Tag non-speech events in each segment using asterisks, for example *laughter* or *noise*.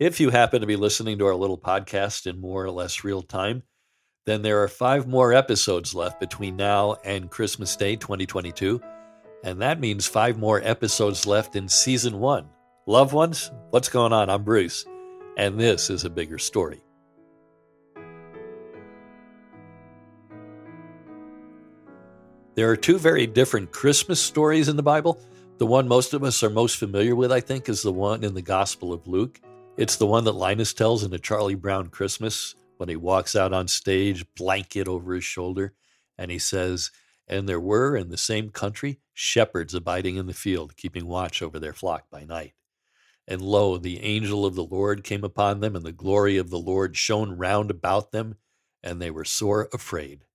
If you happen to be listening to our little podcast in more or less real time, then there are five more episodes left between now and Christmas Day 2022. And that means five more episodes left in season one. Loved ones, what's going on? I'm Bruce, and this is a bigger story. There are two very different Christmas stories in the Bible. The one most of us are most familiar with, I think, is the one in the Gospel of Luke. It's the one that Linus tells in a Charlie Brown Christmas when he walks out on stage, blanket over his shoulder, and he says, And there were in the same country shepherds abiding in the field, keeping watch over their flock by night. And lo, the angel of the Lord came upon them, and the glory of the Lord shone round about them, and they were sore afraid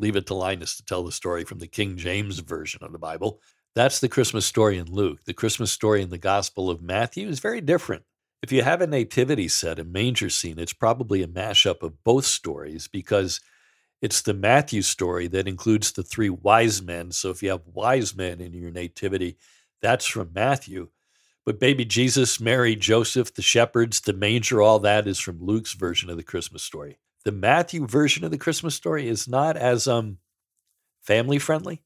leave it to Linus to tell the story from the King James Version of the Bible. That's the Christmas story in Luke. The Christmas story in the Gospel of Matthew is very different. If you have a nativity set, a manger scene, it's probably a mashup of both stories because it's the Matthew story that includes the three wise men. So if you have wise men in your nativity, that's from Matthew. But baby Jesus, Mary, Joseph, the shepherds, the manger, all that is from Luke's version of the Christmas story the Matthew version of the Christmas story is not as um family friendly.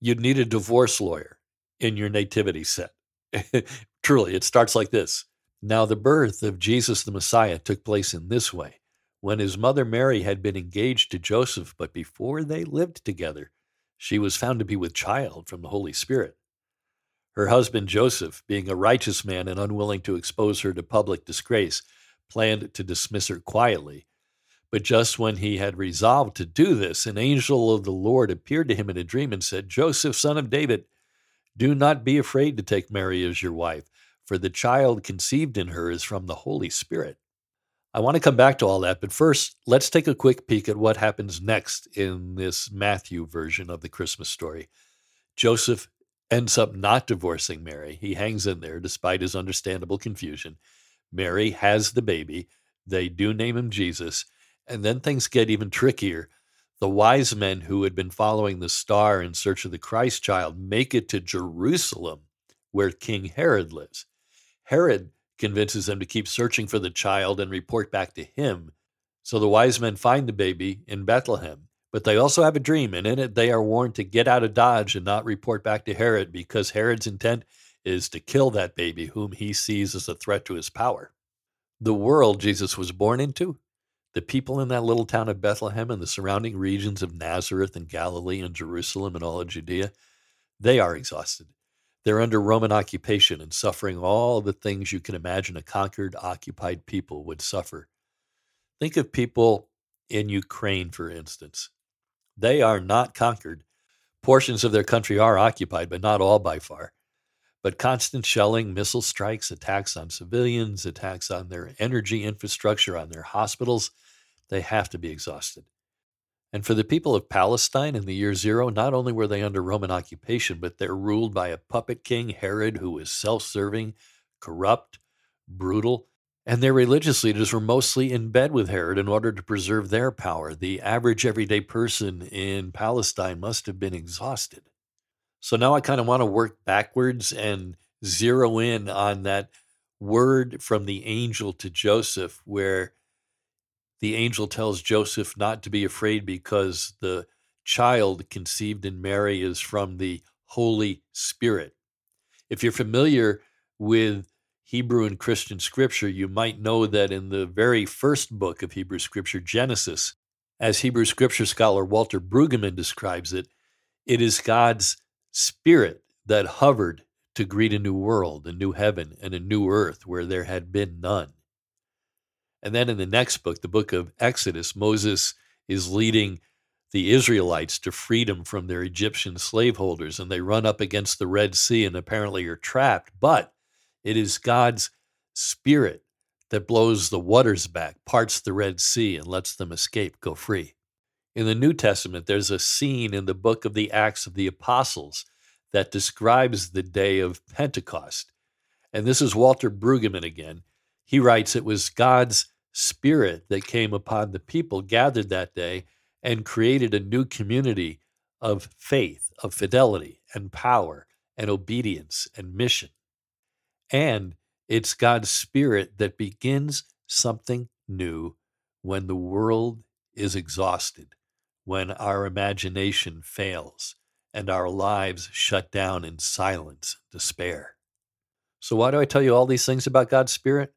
You'd need a divorce lawyer in your nativity set. *laughs* Truly, it starts like this. Now, the birth of Jesus the Messiah took place in this way. When his mother Mary had been engaged to Joseph, but before they lived together, she was found to be with child from the Holy Spirit. Her husband Joseph, being a righteous man and unwilling to expose her to public disgrace, planned to dismiss her quietly but just when he had resolved to do this, an angel of the Lord appeared to him in a dream and said, Joseph, son of David, do not be afraid to take Mary as your wife, for the child conceived in her is from the Holy Spirit. I want to come back to all that, but first, let's take a quick peek at what happens next in this Matthew version of the Christmas story. Joseph ends up not divorcing Mary. He hangs in there despite his understandable confusion. Mary has the baby. They do name him Jesus and then things get even trickier. The wise men who had been following the star in search of the Christ child make it to Jerusalem, where King Herod lives. Herod convinces them to keep searching for the child and report back to him. So the wise men find the baby in Bethlehem. But they also have a dream, and in it they are warned to get out of Dodge and not report back to Herod because Herod's intent is to kill that baby whom he sees as a threat to his power. The world Jesus was born into the people in that little town of Bethlehem and the surrounding regions of Nazareth and Galilee and Jerusalem and all of Judea, they are exhausted. They're under Roman occupation and suffering all the things you can imagine a conquered, occupied people would suffer. Think of people in Ukraine, for instance. They are not conquered. Portions of their country are occupied, but not all by far. But constant shelling, missile strikes, attacks on civilians, attacks on their energy infrastructure, on their hospitals, they have to be exhausted. And for the people of Palestine in the year zero, not only were they under Roman occupation, but they're ruled by a puppet king, Herod, who was self serving, corrupt, brutal, and their religious leaders were mostly in bed with Herod in order to preserve their power. The average everyday person in Palestine must have been exhausted. So now I kind of want to work backwards and zero in on that word from the angel to Joseph, where the angel tells Joseph not to be afraid because the child conceived in Mary is from the Holy Spirit. If you're familiar with Hebrew and Christian scripture, you might know that in the very first book of Hebrew scripture, Genesis, as Hebrew scripture scholar Walter Brueggemann describes it, it is God's spirit that hovered to greet a new world, a new heaven, and a new earth where there had been none. And then in the next book, the book of Exodus, Moses is leading the Israelites to freedom from their Egyptian slaveholders, and they run up against the Red Sea and apparently are trapped. But it is God's Spirit that blows the waters back, parts the Red Sea, and lets them escape, go free. In the New Testament, there's a scene in the book of the Acts of the Apostles that describes the day of Pentecost. And this is Walter Brueggemann again. He writes, It was God's Spirit that came upon the people gathered that day and created a new community of faith, of fidelity, and power, and obedience and mission. And It's God's Spirit that begins something new when the world is exhausted, when our imagination fails, and our lives shut down in silence despair. So, why do I tell you all these things about God's Spirit?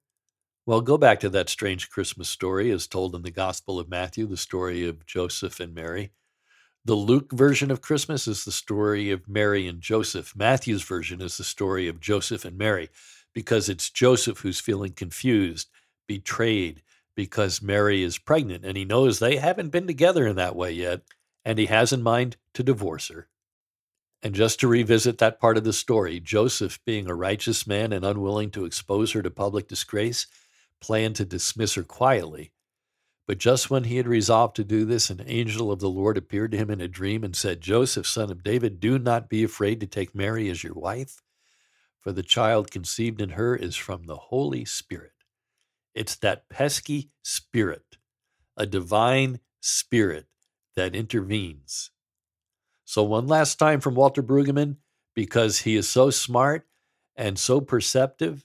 Well, go back to that strange Christmas story as told in the Gospel of Matthew, the story of Joseph and Mary. The Luke version of Christmas is the story of Mary and Joseph. Matthew's version is the story of Joseph and Mary because it's Joseph who's feeling confused, betrayed, because Mary is pregnant and he knows they haven't been together in that way yet, and he has in mind to divorce her. And just to revisit that part of the story, Joseph, being a righteous man and unwilling to expose her to public disgrace, planned to dismiss her quietly. But just when he had resolved to do this, an angel of the Lord appeared to him in a dream and said, Joseph, son of David, do not be afraid to take Mary as your wife, for the child conceived in her is from the Holy Spirit. It's that pesky spirit, a divine spirit that intervenes so, one last time from Walter Brueggemann, because he is so smart and so perceptive,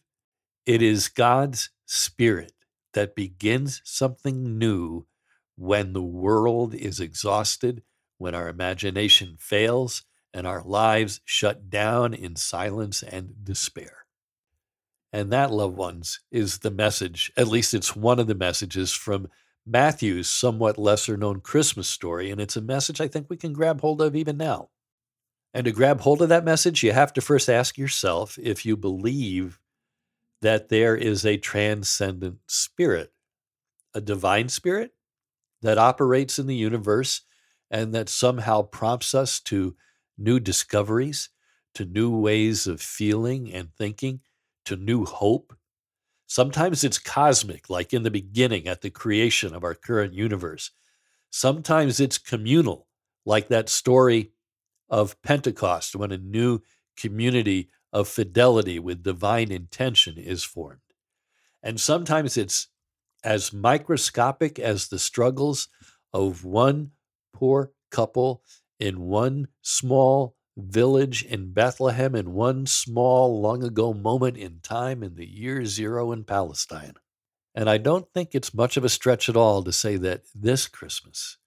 it is God's Spirit that begins something new when the world is exhausted, when our imagination fails, and our lives shut down in silence and despair. And that, loved ones, is the message, at least it's one of the messages from Matthew's somewhat lesser known Christmas story, and it's a message I think we can grab hold of even now. And to grab hold of that message, you have to first ask yourself if you believe that there is a transcendent spirit, a divine spirit that operates in the universe and that somehow prompts us to new discoveries, to new ways of feeling and thinking, to new hope, Sometimes it's cosmic, like in the beginning at the creation of our current universe. Sometimes it's communal, like that story of Pentecost when a new community of fidelity with divine intention is formed. And sometimes it's as microscopic as the struggles of one poor couple in one small village in Bethlehem in one small, long ago moment in time in the year zero in Palestine. And I don't think it's much of a stretch at all to say that this Christmas,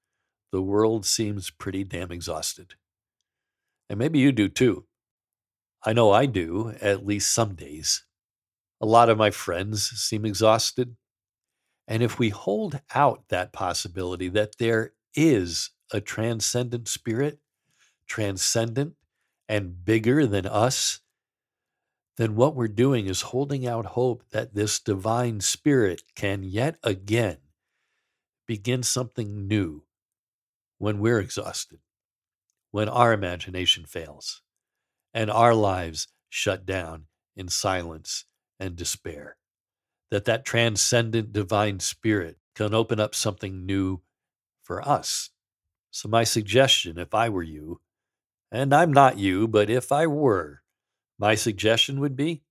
the world seems pretty damn exhausted. And maybe you do too. I know I do, at least some days. A lot of my friends seem exhausted. And if we hold out that possibility that there is a transcendent spirit, transcendent and bigger than us, then what we're doing is holding out hope that this divine spirit can yet again begin something new when we're exhausted, when our imagination fails, and our lives shut down in silence and despair. That that transcendent divine spirit can open up something new for us. So my suggestion, if I were you, and I'm not you, but if I were, my suggestion would be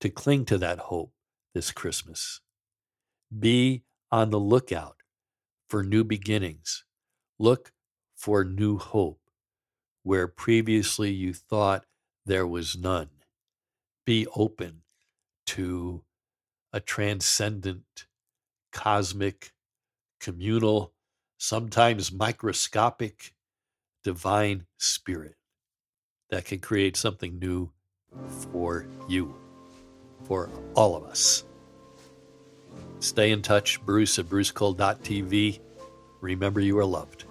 to cling to that hope this Christmas. Be on the lookout for new beginnings. Look for new hope where previously you thought there was none. Be open to a transcendent, cosmic, communal, sometimes microscopic divine spirit that can create something new for you, for all of us. Stay in touch, Bruce at brucecole.tv. Remember, you are loved.